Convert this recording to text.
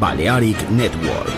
Balearic Network.